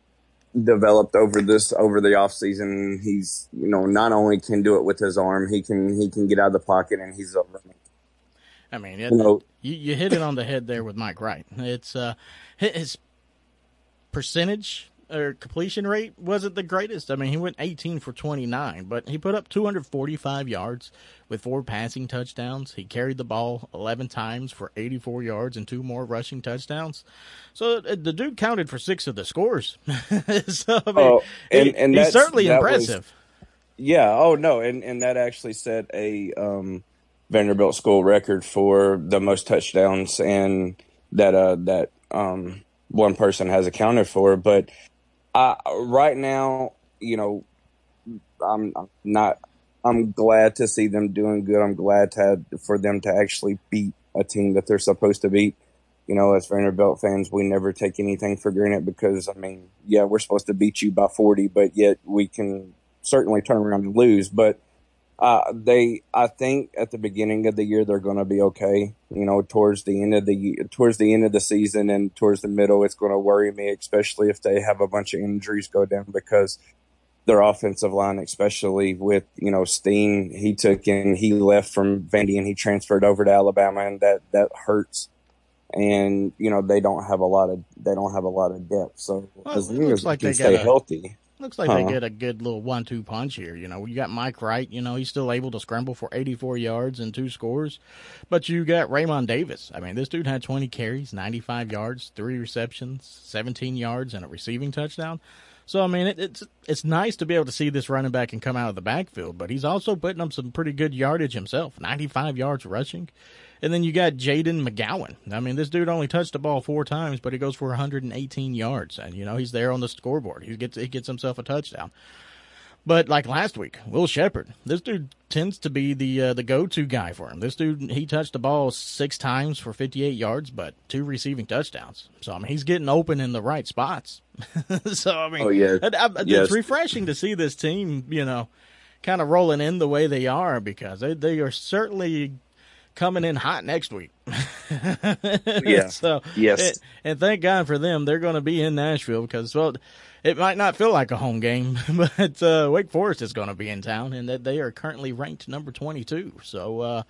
developed over this over the off season. He's you know not only can do it with his arm, he can he can get out of the pocket and he's a I mean, you know you, you hit it on the head there with Mike Wright. It's uh, his percentage or completion rate wasn't the greatest. I mean, he went 18 for 29, but he put up 245 yards with four passing touchdowns. He carried the ball 11 times for 84 yards and two more rushing touchdowns. So uh, the dude counted for six of the scores. so I mean, Oh, and- he- and he's that's- certainly that was- impressive. Yeah. Oh no. And and that actually set a um, Vanderbilt school record for the most touchdowns and that uh that um one person has accounted for. But uh, right now, you know, I'm, I'm not. I'm glad to see them doing good. I'm glad to have, for them to actually beat a team that they're supposed to beat. You know, as Vanderbilt fans, we never take anything for granted because, I mean, yeah, we're supposed to beat you by 40, but yet we can certainly turn around and lose. But uh, they, I think, at the beginning of the year, they're going to be okay. You know, towards the end of the year, towards the end of the season, and towards the middle, it's going to worry me, especially if they have a bunch of injuries go down because their offensive line, especially with you know Steen, he took and he left from Vandy and he transferred over to Alabama, and that that hurts. And you know they don't have a lot of they don't have a lot of depth. So Well, as long as like they stay a- healthy, Looks like Huh. they get a good little one-two punch here. You know, you got Mike Wright. You know, he's still able to scramble for 84 yards and two scores, but you got Raymond Davis. I mean, this dude had 20 carries, 95 yards, three receptions, 17 yards, and a receiving touchdown. So I mean, it, it's it's nice to be able to see this running back and come out of the backfield, but he's also putting up some pretty good yardage himself. 95 yards rushing. And then you got Jayden McGowan. I mean, this dude only touched the ball four times, but he goes for 118 yards, and you know he's there on the scoreboard. He gets he gets himself a touchdown. But like last week, Will Sheppard, this dude tends to be the uh, the go to guy for him. This dude he touched the ball six times for 58 yards, but two receiving touchdowns. So I mean, he's getting open in the right spots. so I mean, Oh, yeah. it- I- it's refreshing to see this team, you know, kind of rolling in the way they are because they they are certainly coming in hot next week. Yeah. So Yes. and, and thank God for them. They're going to be in Nashville because well, it might not feel like a home game, but uh, Wake Forest is going to be in town, and that they are currently ranked number twenty-two. So. Uh,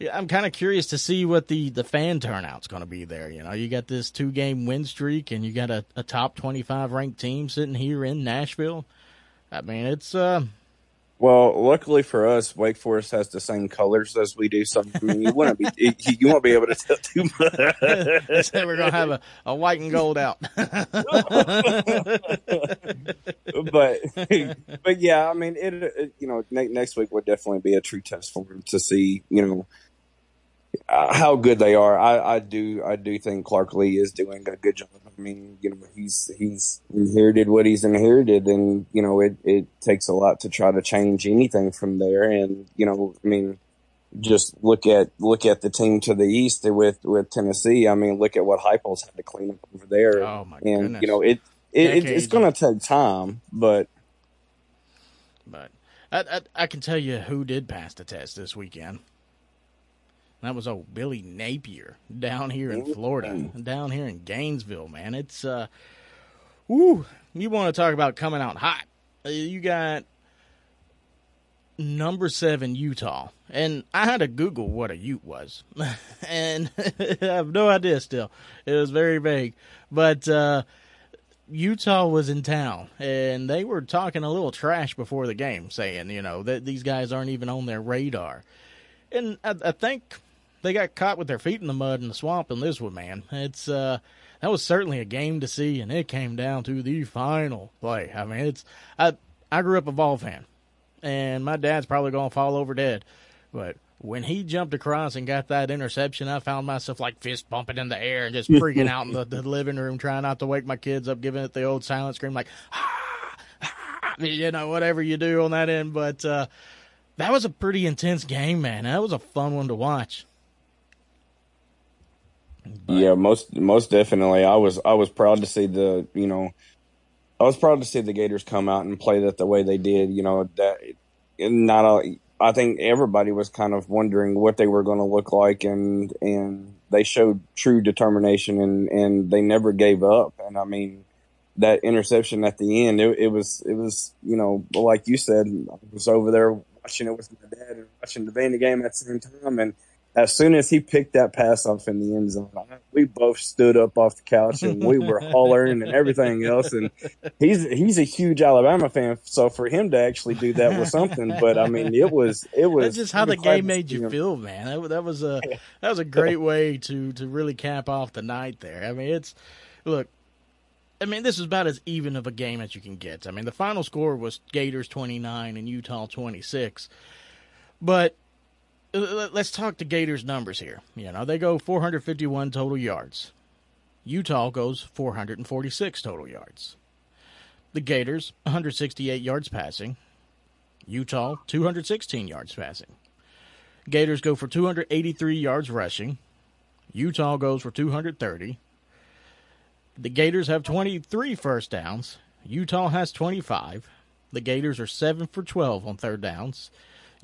yeah, I'm kind of curious to see what the, the fan turnout's going to be there. You know, you got this two game win streak, and you got a, a top 25 ranked team sitting here in Nashville. I mean, it's uh, Well, luckily for us, Wake Forest has the same colors as we do. So I mean, you wouldn't be you, won't be able to tell too much. we're going to have a, a white and gold out. but but yeah, I mean, it, it you know ne- next week would definitely be a true test for them to see you know uh, how good they are. I, I do I do think Clark Lea is doing a good job. I mean, you know, he's he's inherited what he's inherited, and you know, it it takes a lot to try to change anything from there. And you know, I mean. Just look at look at the team to the east with with Tennessee. I mean, look at what Heupel's had to clean up over there. Oh, my and goodness. you know it, it, it it's going to take time, but But I, I, I can tell you who did pass the test this weekend. That was old Billy Napier down here in Florida, down here in Gainesville, man. It's uh, woo. You want to talk about coming out hot? Uh, You got number seven Utah, and I had to Google what a Ute was, and I have no idea. Still, it was very vague, but. uh Utah was in town and they were talking a little trash before the game, saying, you know, that these guys aren't even on their radar. And I, I think they got caught with their feet in the mud in the swamp in this one, man. It's, uh, that was certainly a game to see and it came down to the final play. I mean, it's, I, I grew up a ball fan and my dad's probably to fall over dead, but when he jumped across and got that interception, I found myself like fist bumping in the air and just freaking out in the, the living room, trying not to wake my kids up, giving it the old silent scream, like, ah, ah, you know, whatever you do on that end. But uh, that was a pretty intense game, man. That was a fun one to watch. Yeah, most most definitely. I was I was proud to see the you know, I was proud to see the Gators come out and play that the way they did. You know that not a, I think everybody was kind of wondering what they were going to look like, and and they showed true determination, and and they never gave up. And I mean, that interception at the end, it, it was it was you know like you said, I was over there watching it with my dad and watching the Vandy game at the same time, and as soon as he picked that pass off in the end zone, we both stood up off the couch and we were hollering and everything else. And he's he's a huge Alabama fan, so for him to actually do that was something. But I mean, it was it was That's just how the game made you him. feel, man. That, that was a that was a great way to to really cap off the night there. I mean, it's look. I mean, this is about as even of a game as you can get. I mean, the final score was Gators twenty nine and Utah twenty six, but let- let's talk the Gators numbers here. You know, they go four hundred fifty one total yards. Utah goes four hundred and forty six total yards. The Gators one hundred sixty eight yards passing. Utah 216 yards passing. Gators go for 283 yards rushing. Utah goes for 230. The Gators have 23 first downs. Utah has 25. The Gators are 7 for 12 on third downs.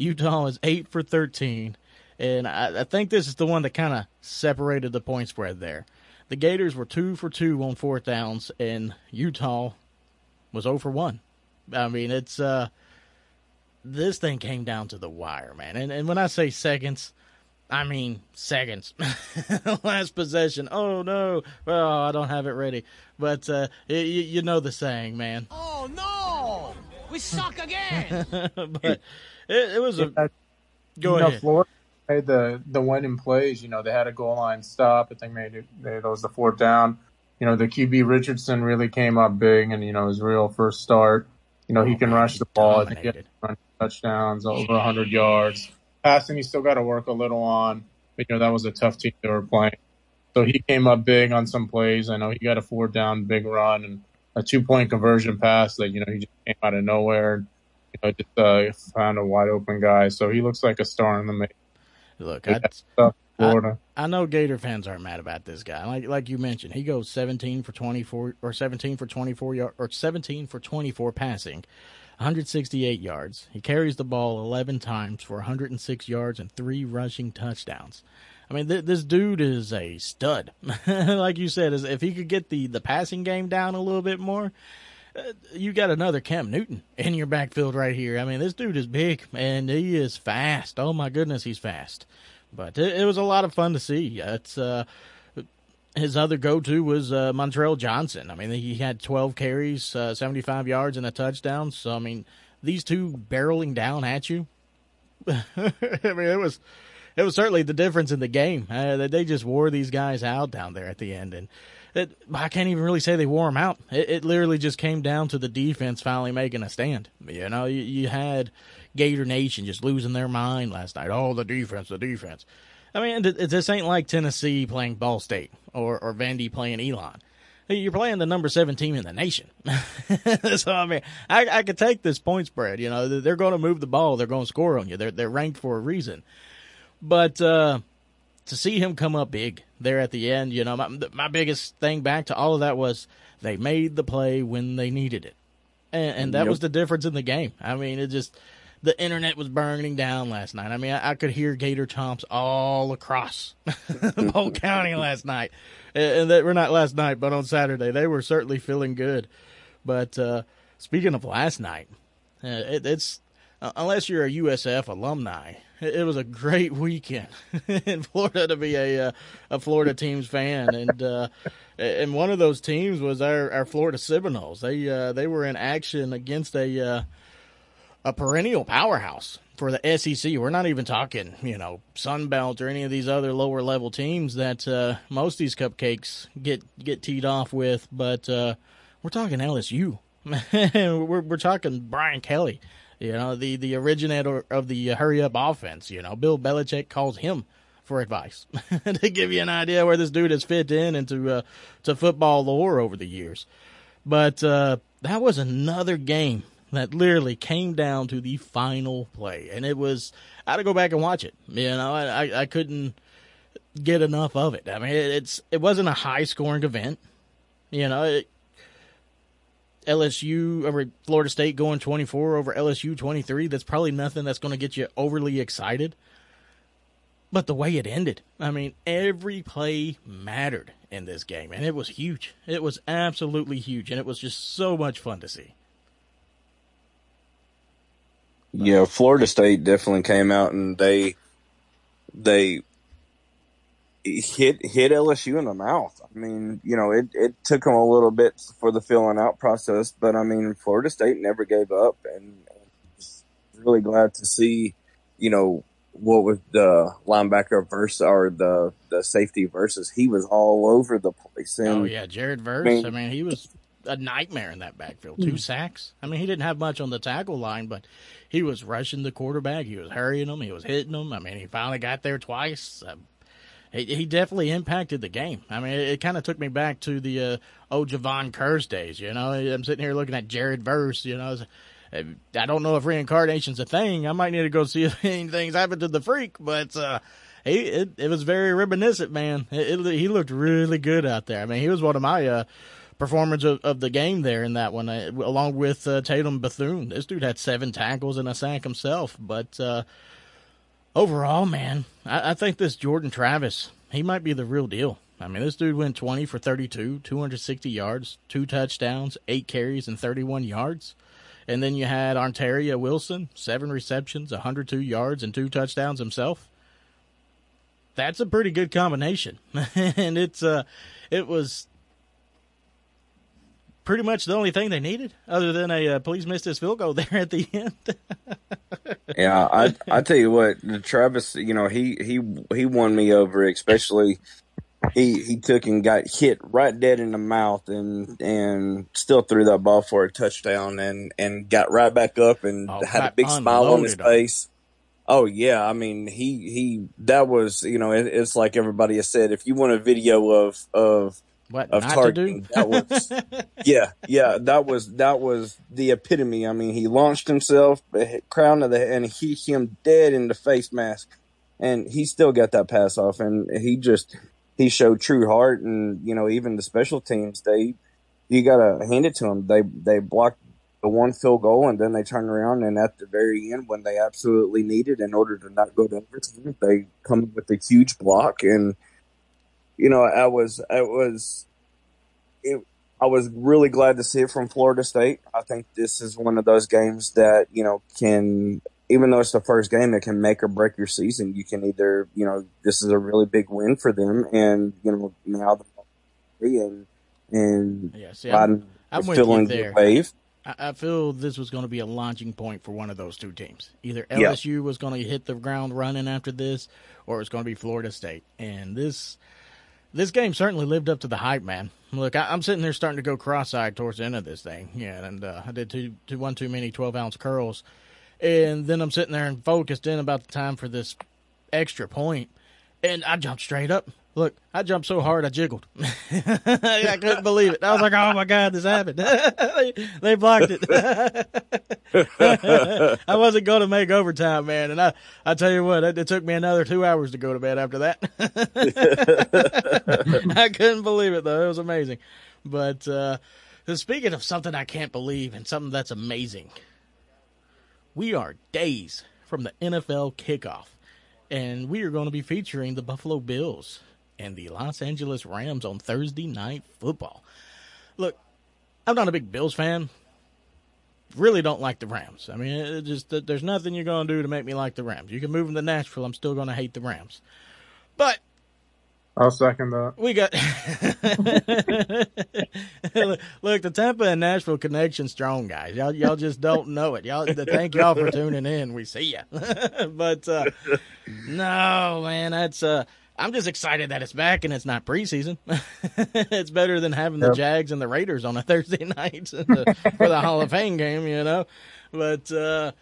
Utah is 8 for 13. And I, I think this is the one that kind of separated the point spread there. The Gators were 2 for 2 on fourth downs, and Utah was 0 for 1. I mean, it's. uh this thing came down to the wire, man. And and when I say seconds, I mean seconds. Last possession. Oh no! Well, I don't have it ready. But uh, y- y- you know the saying, man. Oh no! We suck again! but it, it was a. Yeah, Go you know, ahead. Florida made the the winning plays. You know, they had a goal line stop. I think made it. They, that was the fourth down. You know, the QB Richardson really came up big, and you know his real first start. You know, he can man, rush the ball. I think he dominated. had touchdowns over 100 yards. Passing, he still got to work a little on. But you know, that was a tough team they were playing. So he came up big on some plays. I know he got a four down big run and a two point conversion pass that you know he just came out of nowhere. You know, just uh, found a wide open guy. So he looks like a star in the making. Look, I. I, I know Gator fans aren't mad about this guy. Like like you mentioned, he goes 17 for 24 or 17 for 24 yard, or 17 for 24 passing, 168 yards. He carries the ball 11 times for 106 yards and three rushing touchdowns. I mean, th- this dude is a stud. like you said, if he could get the the passing game down a little bit more, you got another Cam Newton in your backfield right here. I mean, this dude is big and he is fast. Oh my goodness, he's fast. But it, it was a lot of fun to see. It's uh, his other go-to was uh, Montrell Johnson. I mean, he had 12 carries, uh, 75 yards, and a touchdown. So I mean, these two barreling down at you. I mean, it was it was certainly the difference in the game. Uh, they just wore these guys out down there at the end, and it, I can't even really say they wore them out. It, it, literally just came down to the defense finally making a stand. You know, you, you had Gator Nation just losing their mind last night. Oh, the defense, the defense. I mean, this ain't like Tennessee playing Ball State or, or Vandy playing Elon. You're playing the number seven team in the nation. so, I mean, I, I could take this point spread. You know, they're going to move the ball. They're going to score on you. They're, they're ranked for a reason. But, uh, to see him come up big there at the end, you know, my, my biggest thing back to all of that was they made the play when they needed it. And, and that yep. was the difference in the game. I mean, it just, the internet was burning down last night. I mean, I, I could hear Gator chomps all across the whole county last night. And that we're not last night, but on Saturday, they were certainly feeling good. But uh, speaking of last night, uh, it, it's uh, unless you're a USF alumni, it, was a great weekend in Florida to be a uh, a Florida teams fan, and uh, and one of those teams was our, our Florida Seminoles. They uh, they were in action against a uh, a perennial powerhouse for the SEC. We're not even talking, you know, Sun Belt or any of these other lower level teams that uh, most of these cupcakes get get teed off with, but uh, we're talking LSU. we're we're talking Brian Kelly, you know, the the originator of the hurry up offense. You know, Bill Belichick calls him for advice to give you an idea where this dude has fit in into uh, to football lore over the years. But uh, that was another game that literally came down to the final play, and it was I had to go back and watch it. You know, I I couldn't get enough of it. I mean, it's it wasn't a high scoring event. You know, it, LSU over Florida State going 24 over LSU 23. That's probably nothing that's going to get you overly excited. But the way it ended, I mean, every play mattered in this game, and it was huge. It was absolutely huge, and it was just so much fun to see. Yeah, Florida State definitely came out and they they hit hit LSU in the mouth. I mean, you know, it it took them a little bit for the filling out process, but I mean, Florida State never gave up, and really glad to see, you know, what was the linebacker versus or the the safety versus he was all over the place. And, oh yeah, Jared Verse. I mean, I mean, he was a nightmare in that backfield. Two hmm. sacks. I mean, he didn't have much on the tackle line, but he was rushing the quarterback. He was hurrying him. He was hitting them. I mean, he finally got there twice. Uh, he, he definitely impacted the game. I mean, it, it kind of took me back to the uh, old Jevon Kearse days. You know, I'm sitting here looking at Jared Verse. You know, I don't know if reincarnation's a thing. I might need to go see if anything's happened to the freak, but uh, he it, it was very reminiscent, man. It, it, he looked really good out there. I mean, he was one of my uh, performance of, of the game there in that one, uh, along with uh, Tatum Bethune. This dude had seven tackles and a sack himself. But uh, overall, man, I, I think this Jordan Travis, he might be the real deal. I mean, this dude went 20 for 32, 260 yards, two touchdowns, eight carries, and 31 yards. And then you had Ontaria Wilson, seven receptions, 102 yards, and two touchdowns himself. That's a pretty good combination. and it's uh it was pretty much the only thing they needed, other than a uh, please miss this field goal there at the end. yeah, I I tell you what, the Travis, you know he he he won me over, especially he he took and got hit right dead in the mouth and and still threw that ball for a touchdown and and got right back up and oh, had a big smile on his face. Oh yeah, I mean he he that was you know it, it's like everybody has said if you want a video of of what of targeting. that was yeah, yeah, that was that was the epitome. I mean, he launched himself, eh, crown of the and hit him dead in the face mask. and he still got that pass off, and he just he showed true heart, and you know even the special teams they you gotta hand it to them. They they blocked the one field goal, and then they turned around and at the very end, when they absolutely needed in order to not go to overtime, they come with a huge block, and you know I was I was it. I was really glad to see it from Florida State. I think this is one of those games that you know can even though it's the first game, it can make or break your season. You can either, you know, this is a really big win for them, and you know now the and and yeah, see, I'm, I'm with you there. wave. I, feel this was going to be a launching point for one of those two teams. Either LSU yeah. was going to hit the ground running after this, or it was going to be Florida State. And this this game certainly lived up to the hype, man. Look, I, am sitting there starting to go cross-eyed towards the end of this thing. Yeah, and uh, I did two, two, one too many 12 ounce curls and then I'm sitting there and focused in about the time for this extra point, and I jumped straight up. Look, I jumped so hard I jiggled. I couldn't believe it. I was like, "Oh my god, this happened!" they, they, blocked it. I wasn't going to make overtime, man, and I, I tell you what, it, it, took me another two hours to go to bed after that. I couldn't believe it though; it was amazing. But uh, speaking of something I can't believe and something that's amazing, we are days from the NFL kickoff, and we are going to be featuring the Buffalo Bills and the Los Angeles Rams on Thursday night football. Look, I'm not a big Bills fan. Really don't like the Rams. I mean, just there's nothing you're going to do to make me like the Rams. You can move them to Nashville, I'm still going to hate the Rams. But I'll second that. We got look the Tampa and Nashville connection strong, guys. Y'all y'all just don't know it. Y'all thank y'all for tuning in. We see ya. but uh, no, man, that's uh, I'm just excited that it's back and it's not preseason. it's better than having yep. the Jags and the Raiders on a Thursday night for the Hall of Fame game, you know. But uh,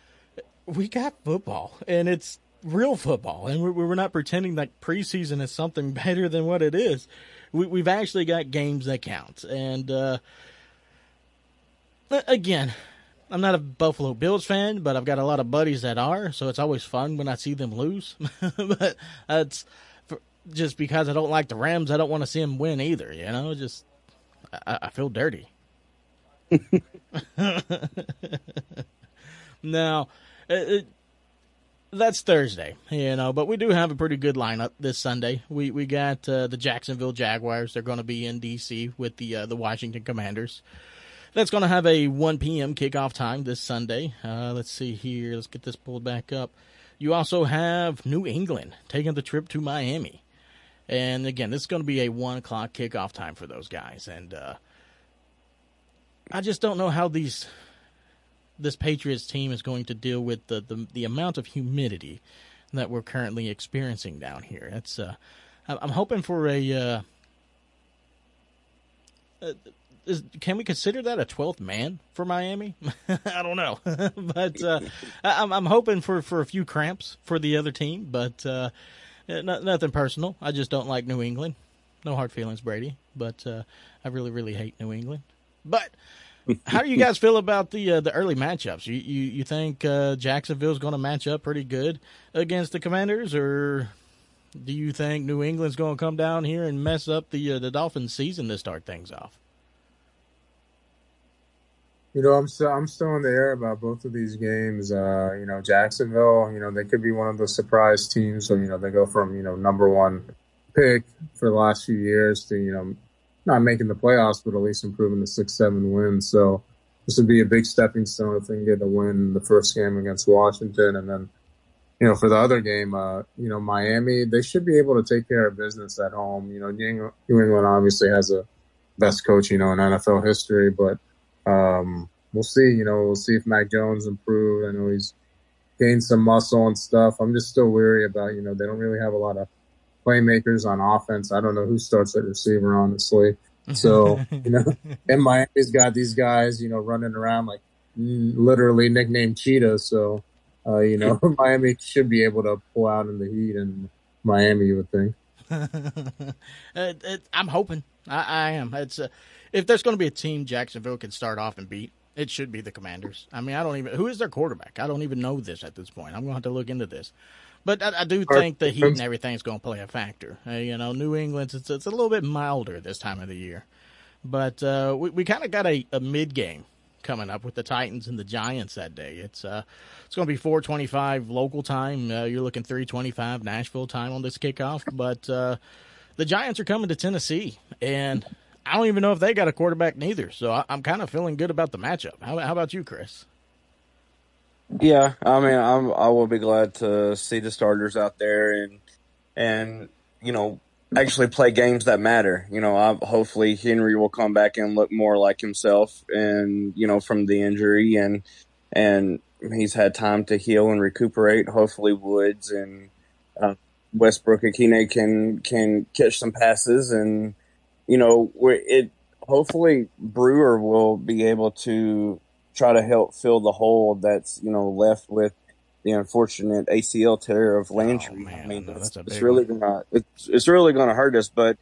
we got football, and it's real football, and we're, we're not pretending like preseason is something better than what it is. We, have actually got games that count, and uh, again, I'm not a Buffalo Bills fan, but I've got a lot of buddies that are, so it's always fun when I see them lose. but that's just because I don't like the Rams. I don't want to see them win either. You know, just I, I feel dirty. now, it, that's Thursday, you know, but we do have a pretty good lineup this Sunday. We we got uh, the Jacksonville Jaguars. They're going to be in D.C. with the uh, the Washington Commanders. That's going to have a 1 p.m. kickoff time this Sunday. Uh, let's see here. Let's get this pulled back up. You also have New England taking the trip to Miami, and again, this is going to be a one o'clock kickoff time for those guys. And uh, I just don't know how these this Patriots team is going to deal with the, the, the amount of humidity that we're currently experiencing down here. It's uh, I'm hoping for a. Uh, uh, is, can we consider that a twelfth man for Miami? I don't know, but uh, I'm, I'm hoping for, for a few cramps for the other team, but uh, nothing personal. I just don't like New England. No hard feelings, Brady, but uh, I really really hate New England. But how do you guys feel about the uh, the early matchups? You you, you think uh, Jacksonville's going to match up pretty good against the Commanders, or do you think New England's going to come down here and mess up the uh, the Dolphins' season to start things off? You know, I'm still I'm still in the air about both of these games. Uh, you know, Jacksonville, you know, they could be one of the surprise teams. So you know, they go from you know number one pick for the last few years to you know not making the playoffs, but at least improving to six, seven wins. So this would be a big stepping stone if they can get a win the first game against Washington. And then, you know, for the other game, uh, you know, Miami, they should be able to take care of business at home. You know, New England obviously has a best coach, you know, in NFL history, but, um, we'll see, you know, we'll see if Mac Jones improves. I know he's gained some muscle and stuff. I'm just still weary about, you know, they don't really have a lot of playmakers on offense. I don't know who starts at receiver, honestly. So, you know, and Miami's got these guys, you know, running around like literally nicknamed cheetahs. So, uh, you know, Miami should be able to pull out in the heat and Miami, you would think. it, it, I'm hoping. I, I am. It's uh, if there's going to be a team Jacksonville can start off and beat, it should be the Commanders. I mean, I don't even who is their quarterback. I don't even know this at this point. I'm going to have to look into this. But I, I do think the heat and everything is going to play a factor. Uh, you know, New England's it's, it's a little bit milder this time of the year, but uh, we we kind of got a, a mid game coming up with the Titans and the Giants that day. It's uh it's going to be 4:25 local time. Uh, you're looking 3:25 Nashville time on this kickoff, but uh, the Giants are coming to Tennessee, and I don't even know if they got a quarterback neither. So I, am kind of feeling good about the matchup. How, how about you, Chris? Yeah, I mean, I'm I will be glad to see the starters out there and and you know actually play games that matter. You know, I, hopefully Henry will come back and look more like himself, and you know from the injury and and he's had time to heal and recuperate. Hopefully Woods and uh, Westbrook-Ikhine can can catch some passes and you know it. Hopefully Brewer will be able to try to help fill the hole that's you know left with the unfortunate ACL tear of Landry. Oh, I mean, no, it's, it's really gonna it's, it's really gonna hurt us. But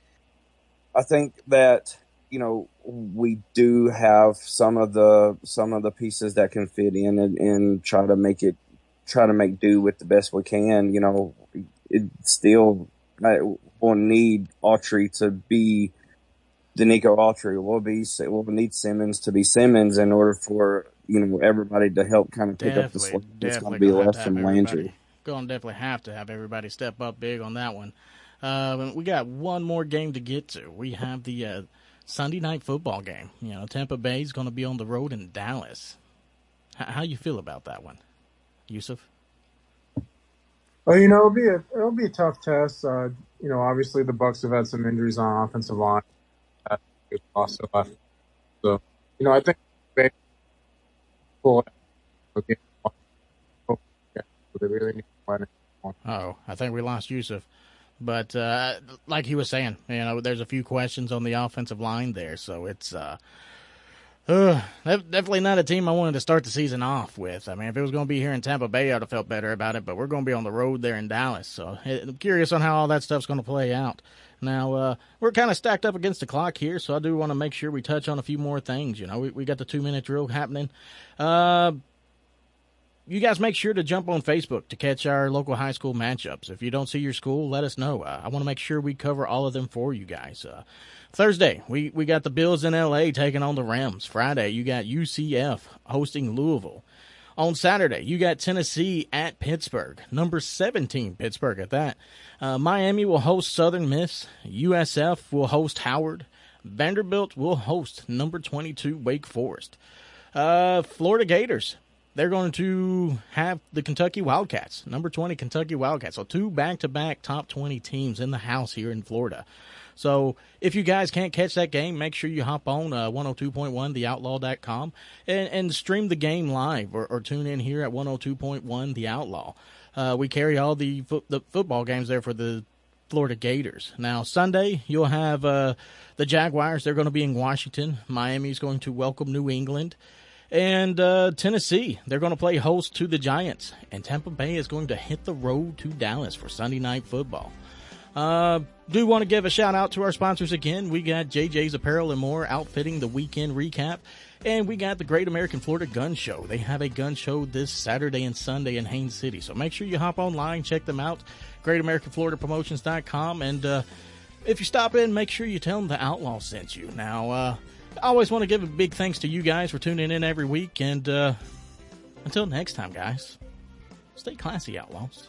I think that you know we do have some of the some of the pieces that can fit in and, and try to make it try to make do with the best we can. You know, it still I will need Autry to be Denico Autry. We'll be we'll need Simmons to be Simmons in order for you know everybody to help kind of pick definitely, up the slack that's going to be left from. Landry. Going to definitely have to have everybody step up big on that one. Uh, we got one more game to get to. We have the uh, Sunday night football game. You know, Tampa Bay is going to be on the road in Dallas. H- how you feel about that one, Yusuf? Well, you know, it'll be a it'll be a tough test. Uh, you know, obviously the Bucs have had some injuries on offensive line. So, you know, I think they. Oh, I think we lost Yusuf. But uh, like he was saying, you know, there's a few questions on the offensive line there, so it's uh, definitely not a team I wanted to start the season off with. I mean, if it was going to be here in Tampa Bay, I'd have felt better about it. But we're going to be on the road there in Dallas, so I'm curious on how all that stuff's going to play out. Now uh, we're kind of stacked up against the clock here, so I do want to make sure we touch on a few more things. You know, we, we got the two minute drill happening. Uh, you guys make sure to jump on Facebook to catch our local high school matchups. If you don't see your school, let us know. Uh, I want to make sure we cover all of them for you guys. Uh, Thursday, we, we got the Bills in LA taking on the Rams. Friday, you got UCF hosting Louisville. On Saturday, you got Tennessee at Pittsburgh, number 17 Pittsburgh at that. Uh, Miami will host Southern Miss. USF will host Howard. Vanderbilt will host number 22 Wake Forest. Uh, Florida Gators, they're going to have the Kentucky Wildcats, number 20 Kentucky Wildcats. So two back-to-back top 20 teams in the house here in Florida. So if you guys can't catch that game, make sure you hop on uh, 102.1 theoutlaw.com and, and stream the game live or, or tune in here at 102.1 The Outlaw. Uh, we carry all the, fo- the football games there for the Florida Gators. Now, Sunday, you'll have uh, the Jaguars. They're going to be in Washington. Miami's going to welcome New England. And uh, Tennessee, they're going to play host to the Giants. And Tampa Bay is going to hit the road to Dallas for Sunday night football. Uh, do want to give a shout out to our sponsors again. We got JJ's Apparel and More outfitting the weekend recap. And we got the Great American Florida Gun Show. They have a gun show this Saturday and Sunday in Haines City. So make sure you hop online, check them out. GreatAmericanFloridaPromotions.com. And uh, if you stop in, make sure you tell them the Outlaw sent you. Now, uh, I always want to give a big thanks to you guys for tuning in every week. And uh, until next time, guys, stay classy, Outlaws.